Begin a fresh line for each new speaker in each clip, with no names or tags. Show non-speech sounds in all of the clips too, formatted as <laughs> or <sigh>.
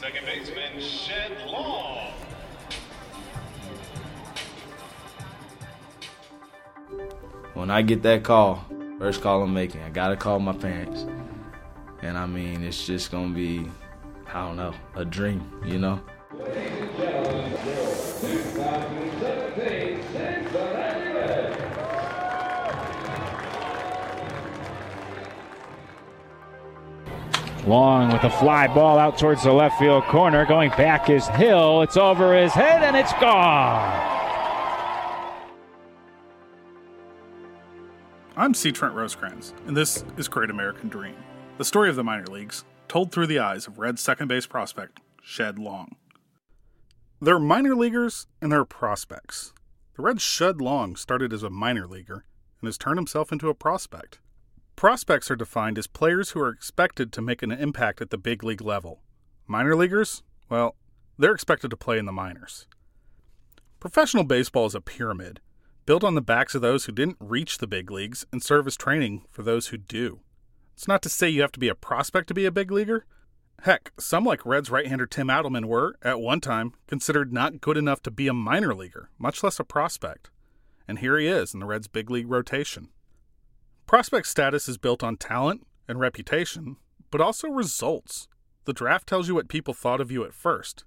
Second baseman Shed Long.
When I get that call, first call I'm making, I gotta call my parents. And I mean, it's just gonna be, I don't know, a dream, you know?
Long with a fly ball out towards the left field corner. Going back is Hill. It's over his head and it's gone.
I'm C. Trent Rosecrans, and this is Great American Dream, the story of the minor leagues, told through the eyes of Red second base prospect Shed Long. There are minor leaguers and there are prospects. The Red Shed Long started as a minor leaguer and has turned himself into a prospect. Prospects are defined as players who are expected to make an impact at the big league level. Minor leaguers, well, they're expected to play in the minors. Professional baseball is a pyramid, built on the backs of those who didn't reach the big leagues and serve as training for those who do. It's not to say you have to be a prospect to be a big leaguer. Heck, some like Reds right hander Tim Adelman were, at one time, considered not good enough to be a minor leaguer, much less a prospect. And here he is in the Reds' big league rotation. Prospect status is built on talent and reputation, but also results. The draft tells you what people thought of you at first.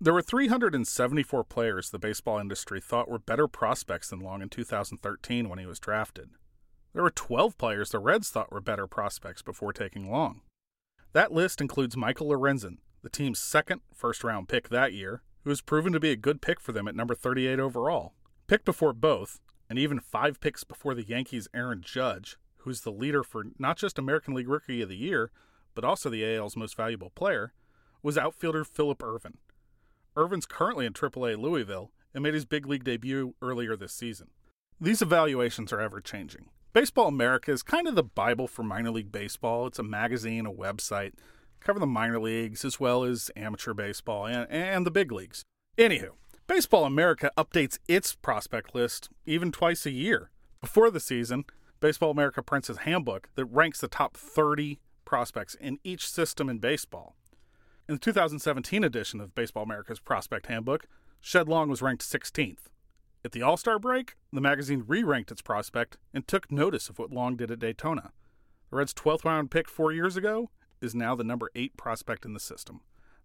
There were 374 players the baseball industry thought were better prospects than Long in 2013 when he was drafted. There were 12 players the Reds thought were better prospects before taking Long. That list includes Michael Lorenzen, the team's second first round pick that year, who has proven to be a good pick for them at number 38 overall. Picked before both, and even five picks before the Yankees' Aaron Judge, who's the leader for not just American League Rookie of the Year, but also the AL's most valuable player, was outfielder Phillip Ervin. Ervin's currently in AAA Louisville and made his big league debut earlier this season. These evaluations are ever changing. Baseball America is kind of the Bible for minor league baseball. It's a magazine, a website, cover the minor leagues as well as amateur baseball and, and the big leagues. Anywho, Baseball America updates its prospect list even twice a year. Before the season, Baseball America prints a handbook that ranks the top 30 prospects in each system in baseball. In the 2017 edition of Baseball America's Prospect Handbook, Shed Long was ranked 16th. At the All Star break, the magazine re ranked its prospect and took notice of what Long did at Daytona. The Reds' 12th round pick four years ago is now the number 8 prospect in the system.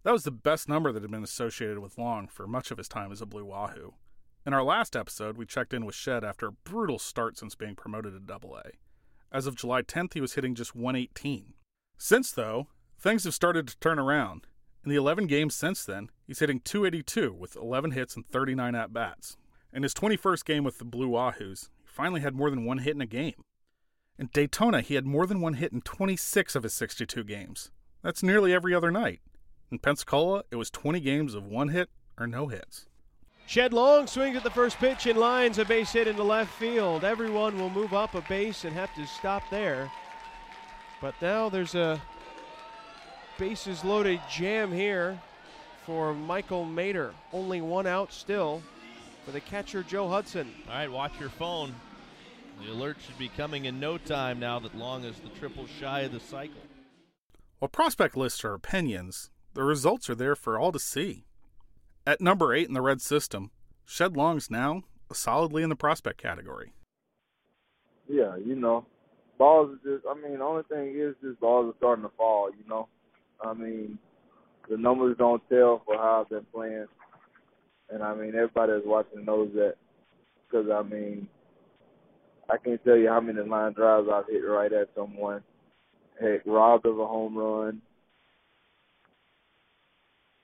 That was the best number that had been associated with Long for much of his time as a Blue Wahoo. In our last episode, we checked in with Shed after a brutal start since being promoted to Double A. As of July 10th, he was hitting just 118. Since, though, things have started to turn around. In the 11 games since then, he's hitting 282 with 11 hits and 39 at bats. In his 21st game with the Blue Wahoos, he finally had more than one hit in a game. In Daytona, he had more than one hit in 26 of his 62 games. That's nearly every other night. In Pensacola, it was 20 games of one hit or no hits.
Shed Long swings at the first pitch and lines a base hit into left field. Everyone will move up a base and have to stop there. But now there's a bases loaded jam here for Michael Mater. Only one out still for the catcher Joe Hudson.
All right, watch your phone. The alert should be coming in no time now that Long is the triple shy of the cycle.
While prospect lists are opinions, the results are there for all to see. At number eight in the red system, Shed Long's now solidly in the prospect category.
Yeah, you know, balls are just. I mean, the only thing is, just balls are starting to fall. You know, I mean, the numbers don't tell for how I've been playing, and I mean, everybody that's watching knows that. Because I mean, I can't tell you how many line drives I've hit right at someone. Heck, robbed of a home run,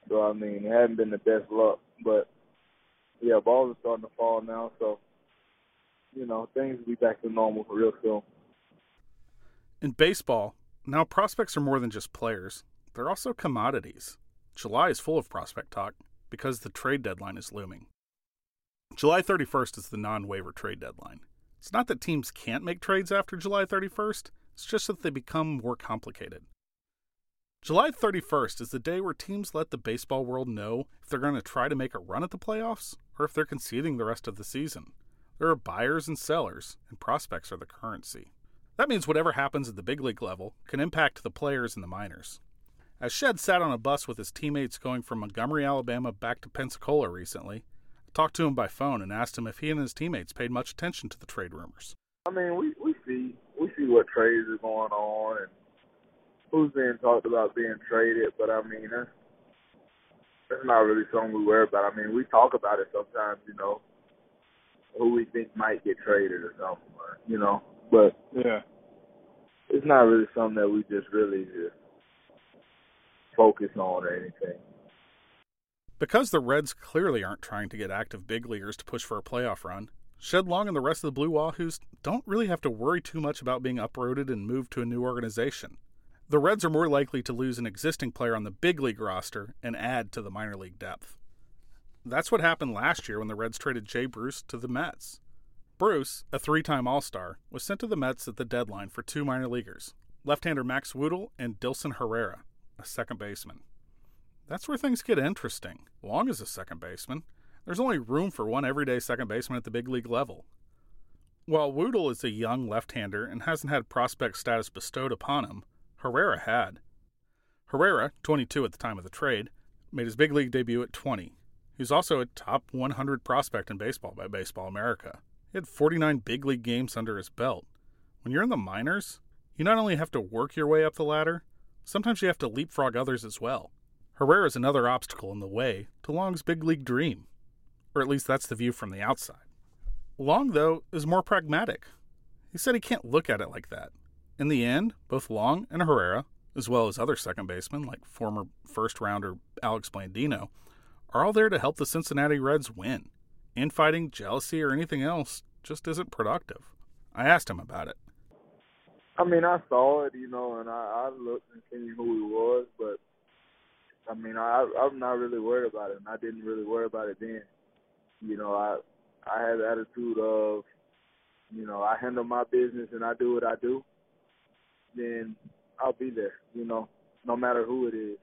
so I mean, it hasn't been the best luck, but yeah, balls are starting to fall now. So you know, things will be back to normal for real soon.
In baseball, now prospects are more than just players; they're also commodities. July is full of prospect talk because the trade deadline is looming. July 31st is the non-waiver trade deadline. It's not that teams can't make trades after July 31st, it's just that they become more complicated. July 31st is the day where teams let the baseball world know if they're going to try to make a run at the playoffs or if they're conceding the rest of the season. There are buyers and sellers, and prospects are the currency. That means whatever happens at the big league level can impact the players in the minors. As Shed sat on a bus with his teammates going from Montgomery, Alabama back to Pensacola recently, I talked to him by phone and asked him if he and his teammates paid much attention to the trade rumors.
I mean, we we see we see what trades are going on and who's being talked about being traded, but I mean that's that's not really something we worry about. I mean, we talk about it sometimes, you know, who we think might get traded or something, or, you know, but
Yeah.
it's not really something that we just really just focus on or anything.
Because the Reds clearly aren't trying to get active big leaguers to push for a playoff run, Shed Long and the rest of the Blue Wahoos don't really have to worry too much about being uprooted and moved to a new organization. The Reds are more likely to lose an existing player on the big league roster and add to the minor league depth. That's what happened last year when the Reds traded Jay Bruce to the Mets. Bruce, a three time All Star, was sent to the Mets at the deadline for two minor leaguers left hander Max Wotell and Dilson Herrera, a second baseman. That's where things get interesting. Long as a second baseman, there's only room for one everyday second baseman at the big league level. While Woodle is a young left hander and hasn't had prospect status bestowed upon him, Herrera had. Herrera, 22 at the time of the trade, made his big league debut at 20. He was also a top 100 prospect in baseball by Baseball America. He had 49 big league games under his belt. When you're in the minors, you not only have to work your way up the ladder, sometimes you have to leapfrog others as well. Herrera is another obstacle in the way to Long's big league dream, or at least that's the view from the outside. Long, though, is more pragmatic. He said he can't look at it like that. In the end, both Long and Herrera, as well as other second basemen like former first rounder Alex Blandino, are all there to help the Cincinnati Reds win. Infighting, jealousy, or anything else just isn't productive. I asked him about it.
I mean, I saw it, you know, and I, I looked and seen who he was, but I mean, I I'm not really worried about it, and I didn't really worry about it then. You know, I I had the attitude of, you know, I handle my business and I do what I do. Then I'll be there, you know, no matter who it is.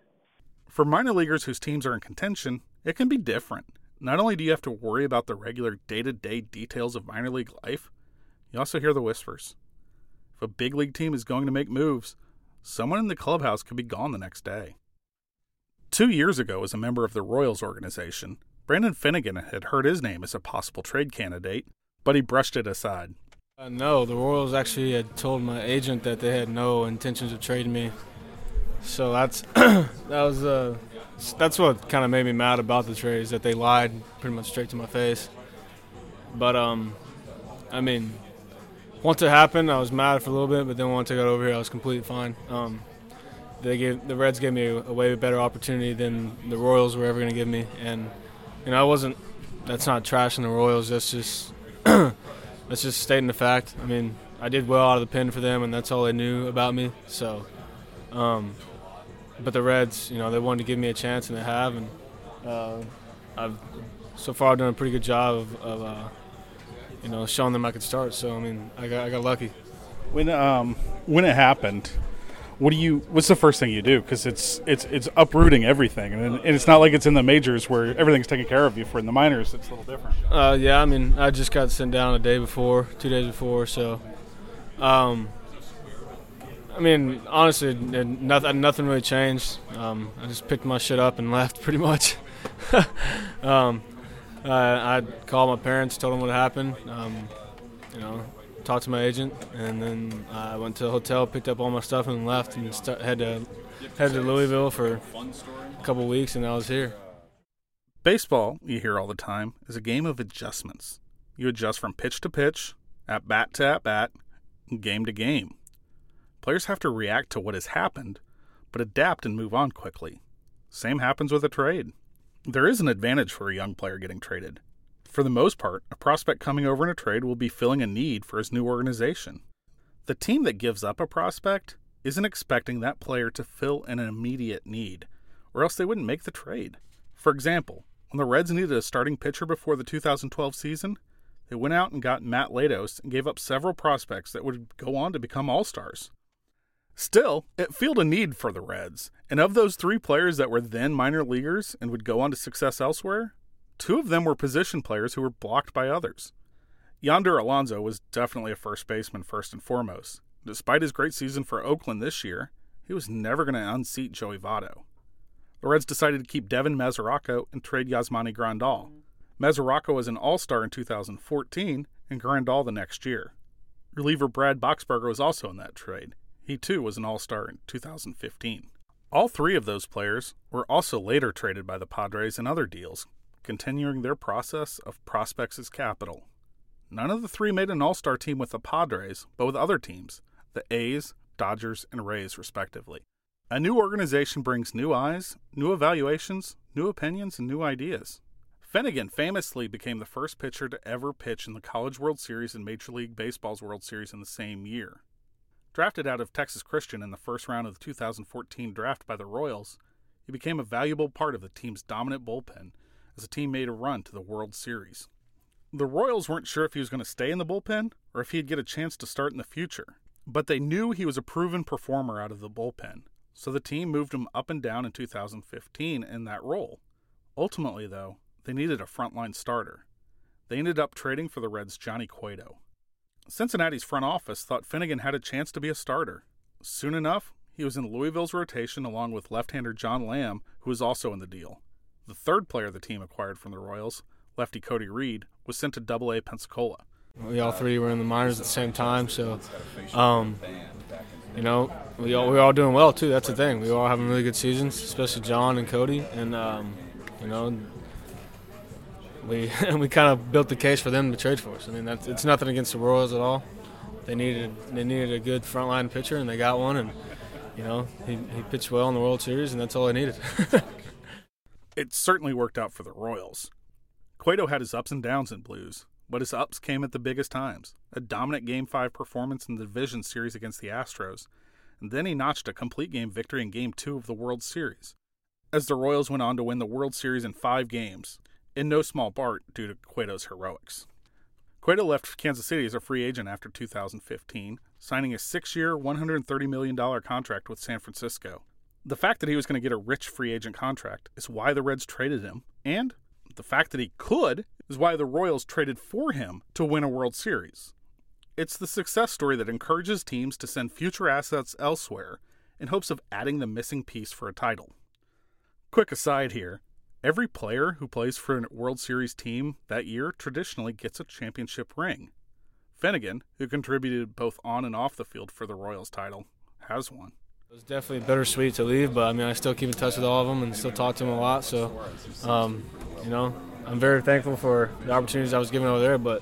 For minor leaguers whose teams are in contention, it can be different. Not only do you have to worry about the regular day to day details of minor league life, you also hear the whispers. If a big league team is going to make moves, someone in the clubhouse could be gone the next day. Two years ago, as a member of the Royals organization, Brandon Finnegan had heard his name as a possible trade candidate, but he brushed it aside.
Uh, no, the Royals actually had told my agent that they had no intentions of trading me. So that's <clears throat> that was uh, that's what kind of made me mad about the trade is that they lied pretty much straight to my face. But um, I mean, once it happened, I was mad for a little bit, but then once I got over here, I was completely fine. Um, they gave the Reds gave me a, a way better opportunity than the Royals were ever going to give me, and you know I wasn't. That's not trashing the Royals. That's just <clears throat> that's just stating the fact. I mean, I did well out of the pen for them, and that's all they knew about me. So, um, but the Reds, you know, they wanted to give me a chance, and they have, and uh, I've so far I've done a pretty good job of, of uh, you know, showing them I could start. So I mean, I got I got lucky.
When um when it happened, what do you? What's the first thing you do? Because it's it's it's uprooting everything, and, and it's not like it's in the majors where everything's taken care of you. For in the minors, it's a little different.
Uh, yeah, I mean, I just got sent down a day before, two days before, so. Um, I mean, honestly, nothing, nothing really changed. Um, I just picked my shit up and <laughs> left, pretty much. <laughs> um, I, I called my parents, told them what happened. Um, you know, talked to my agent, and then I went to the hotel, picked up all my stuff, and left, and st- had to head to Louisville for a couple weeks, and I was here.
Baseball, you hear all the time, is a game of adjustments. You adjust from pitch to pitch, at bat to at bat, game to game. Players have to react to what has happened, but adapt and move on quickly. Same happens with a trade. There is an advantage for a young player getting traded. For the most part, a prospect coming over in a trade will be filling a need for his new organization. The team that gives up a prospect isn't expecting that player to fill an immediate need, or else they wouldn't make the trade. For example, when the Reds needed a starting pitcher before the 2012 season, they went out and got Matt Latos and gave up several prospects that would go on to become All Stars. Still, it filled a need for the Reds, and of those three players that were then minor leaguers and would go on to success elsewhere, two of them were position players who were blocked by others. Yonder Alonso was definitely a first baseman first and foremost. Despite his great season for Oakland this year, he was never going to unseat Joey Votto. The Reds decided to keep Devin Mesoraco and trade Yasmani Grandal. Mesoraco was an All Star in 2014 and Grandal the next year. Reliever Brad Boxberger was also in that trade. He too was an All Star in 2015. All three of those players were also later traded by the Padres in other deals, continuing their process of prospects as capital. None of the three made an All Star team with the Padres, but with other teams, the A's, Dodgers, and Rays, respectively. A new organization brings new eyes, new evaluations, new opinions, and new ideas. Finnegan famously became the first pitcher to ever pitch in the College World Series and Major League Baseball's World Series in the same year. Drafted out of Texas Christian in the first round of the 2014 draft by the Royals, he became a valuable part of the team's dominant bullpen as the team made a run to the World Series. The Royals weren't sure if he was going to stay in the bullpen or if he'd get a chance to start in the future, but they knew he was a proven performer out of the bullpen, so the team moved him up and down in 2015 in that role. Ultimately, though, they needed a frontline starter. They ended up trading for the Reds' Johnny Cueto. Cincinnati's front office thought Finnegan had a chance to be a starter. Soon enough, he was in Louisville's rotation along with left hander John Lamb, who was also in the deal. The third player the team acquired from the Royals, lefty Cody Reed, was sent to Double A Pensacola.
We all three were in the minors at the same time, so um, you know we all we were all doing well too. That's the thing. We all having really good seasons, especially John and Cody, and um, you know we <laughs> we kind of built the case for them to trade for us. I mean, that's it's nothing against the Royals at all. They needed they needed a good frontline pitcher, and they got one. And you know, he, he pitched well in the World Series, and that's all they needed. <laughs>
it certainly worked out for the Royals. Cueto had his ups and downs in Blues, but his ups came at the biggest times. A dominant Game 5 performance in the division series against the Astros, and then he notched a complete game victory in Game 2 of the World Series. As the Royals went on to win the World Series in five games, in no small part due to Cueto's heroics. Cueto left Kansas City as a free agent after 2015, signing a six year, $130 million contract with San Francisco. The fact that he was going to get a rich free agent contract is why the Reds traded him, and the fact that he could is why the Royals traded for him to win a World Series. It's the success story that encourages teams to send future assets elsewhere in hopes of adding the missing piece for a title. Quick aside here Every player who plays for a World Series team that year traditionally gets a championship ring. Finnegan, who contributed both on and off the field for the Royals title, has one.
It was definitely bittersweet to leave, but I mean, I still keep in touch with all of them and still talk to them a lot. So, um, you know, I'm very thankful for the opportunities I was given over there, but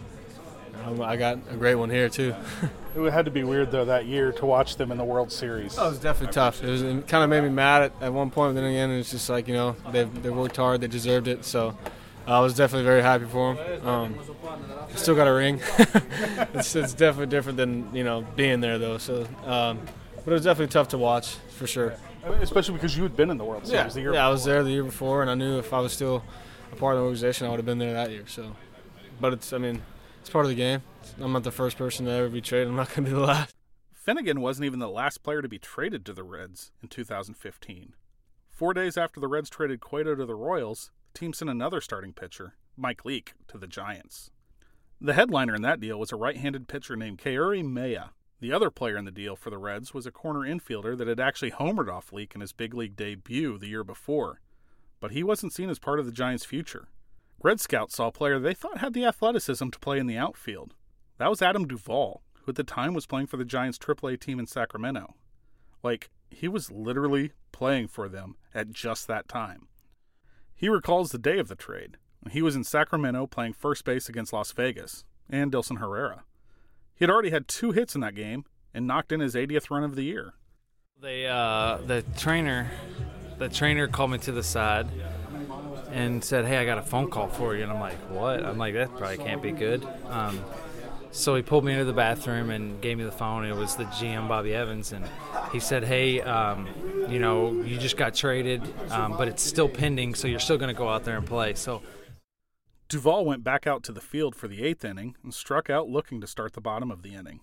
um, I got a great one here too. <laughs>
it had to be weird though that year to watch them in the World Series.
Oh, it was definitely tough. It was it kind of made me mad at, at one point, but then again, it's just like you know they they worked hard, they deserved it. So uh, I was definitely very happy for them. Um, still got a ring. <laughs> it's, it's, definitely different than you know being there though. So, um, but it was definitely tough to watch for sure.
Especially because you had been in the World Series
yeah.
the year.
Yeah,
before.
I was there the year before, and I knew if I was still a part of the organization, I would have been there that year. So, but it's I mean it's part of the game. I'm not the first person to ever be traded. I'm not going to be the last.
Finnegan wasn't even the last player to be traded to the Reds in 2015. Four days after the Reds traded Cueto to the Royals, the team sent another starting pitcher, Mike Leake, to the Giants. The headliner in that deal was a right handed pitcher named Keury Mella. The other player in the deal for the Reds was a corner infielder that had actually homered off Leake in his big league debut the year before, but he wasn't seen as part of the Giants' future. Red Scouts saw a player they thought had the athleticism to play in the outfield. That was Adam Duvall, who at the time was playing for the Giants' AAA team in Sacramento. Like, he was literally playing for them at just that time. He recalls the day of the trade. He was in Sacramento playing first base against Las Vegas and Dilson Herrera. He had already had two hits in that game and knocked in his 80th run of the year.
They, uh, the trainer, the trainer called me to the side and said, "Hey, I got a phone call for you." And I'm like, "What?" I'm like, "That probably can't be good." Um, so he pulled me into the bathroom and gave me the phone. It was the GM, Bobby Evans, and he said, "Hey, um, you know, you just got traded, um, but it's still pending, so you're still going to go out there and play." So.
Duvall went back out to the field for the eighth inning and struck out looking to start the bottom of the inning.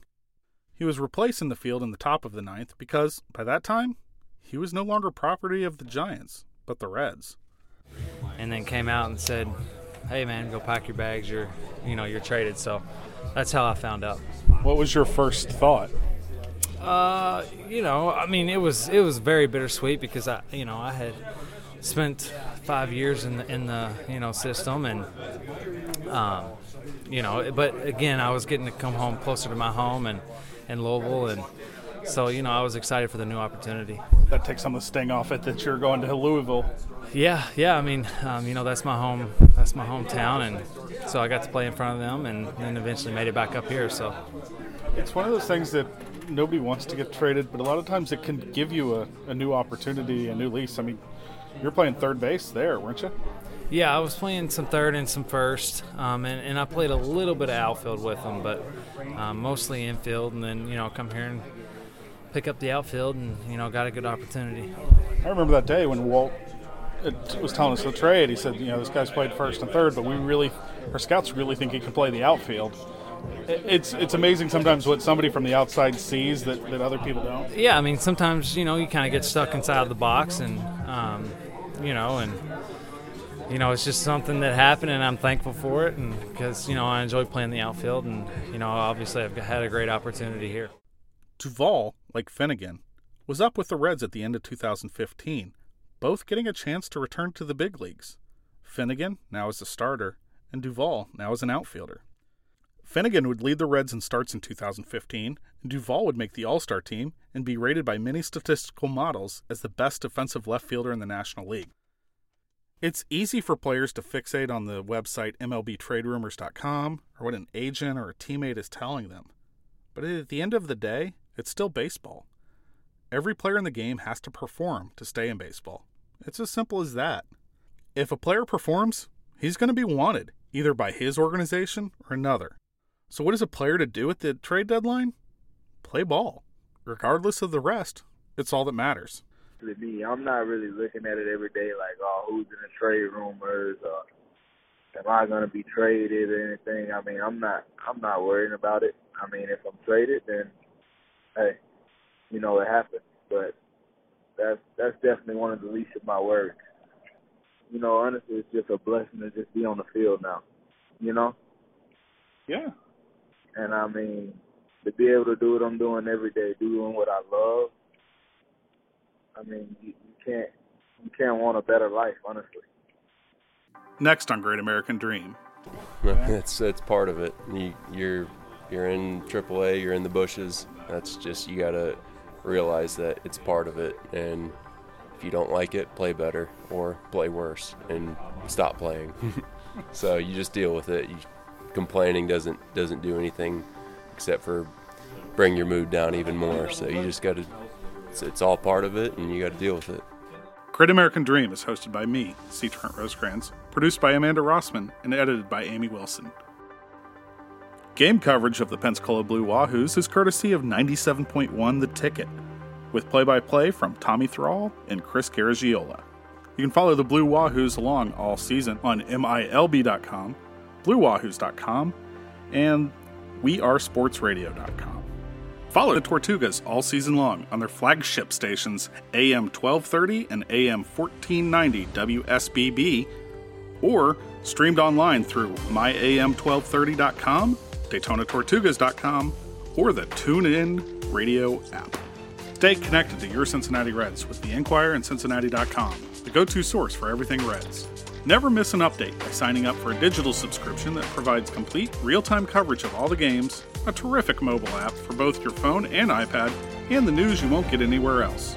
He was replaced in the field in the top of the ninth because, by that time, he was no longer property of the Giants, but the Reds
and then came out and said, "Hey man, go pack your bags. You're, you know, you're traded." So that's how I found out.
What was your first thought?
Uh, you know, I mean, it was it was very bittersweet because I, you know, I had spent five years in the in the you know system, and um, you know, but again, I was getting to come home closer to my home and in Louisville, and so you know, I was excited for the new opportunity.
That takes some of the sting off it that you're going to Louisville.
Yeah, yeah. I mean, um, you know, that's my home. That's my hometown, and so I got to play in front of them, and then eventually made it back up here. So
it's one of those things that nobody wants to get traded, but a lot of times it can give you a, a new opportunity, a new lease. I mean, you're playing third base there, weren't you?
Yeah, I was playing some third and some first, um, and, and I played a little bit of outfield with them, but um, mostly infield, and then you know come here and pick up the outfield, and you know got a good opportunity.
I remember that day when Walt Jocketty was telling us the trade. He said, you know, this guy's played first and third, but we really, our scouts really think he can play the outfield. It's it's amazing sometimes what somebody from the outside sees that, that other people don't.
Yeah, I mean sometimes you know you kind of get stuck inside the box, and um, you know, and you know it's just something that happened, and I'm thankful for it, and because you know I enjoy playing the outfield, and you know obviously I've had a great opportunity here.
Duvall, like Finnegan, was up with the Reds at the end of 2015 both getting a chance to return to the big leagues. Finnegan, now as a starter, and Duvall, now as an outfielder. Finnegan would lead the Reds in starts in 2015, and Duvall would make the All Star team and be rated by many statistical models as the best defensive left fielder in the National League. It's easy for players to fixate on the website MLBTradeRumors.com or what an agent or a teammate is telling them. But at the end of the day, it's still baseball. Every player in the game has to perform to stay in baseball. It's as simple as that. If a player performs, he's going to be wanted, either by his organization or another. So, what is a player to do at the trade deadline? Play ball. Regardless of the rest, it's all that matters.
To me, I'm not really looking at it every day like, oh, who's in the trade rumors or am I going to be traded or anything. I mean, I'm not, I'm not worrying about it. I mean, if I'm traded, then hey, you know, it happened. But that's that's definitely one of the least of my worries. You know, honestly, it's just a blessing to just be on the field now. You know.
Yeah.
And I mean, to be able to do what I'm doing every day, doing what I love. I mean, you, you can't you can't want a better life, honestly.
Next on Great American Dream. <laughs>
It's it's part of it. You, you're you're in AAA, you're in the bushes. That's just you gotta realize that it's part of it and if you don't like it play better or play worse and stop playing <laughs> so you just deal with it you, complaining doesn't doesn't do anything except for bring your mood down even more so you just got to it's, it's, all part of it and you got to deal with it
Great American Dream is hosted by me, C. Trent Rosecrans, produced by Amanda Rossman, and edited by Amy Wilson. Game coverage of the Pensacola Blue Wahoos is courtesy of 97.1 The Ticket, with play by play from Tommy Thrall and Chris Garagiola. You can follow the Blue Wahoos along all season on MILB.com, BlueWahoos.com, and WeAreSportsRadio.com. Follow the Tortugas all season long on their flagship stations AM 1230 and AM 1490 WSBB, or streamed online through myam1230.com DaytonaTortugas.com, or the TuneIn Radio app. Stay connected to your Cincinnati Reds with the Enquirer and Cincinnati.com, the go to source for everything Reds. Never miss an update by signing up for a digital subscription that provides complete real time coverage of all the games, a terrific mobile app for both your phone and iPad, and the news you won't get anywhere else.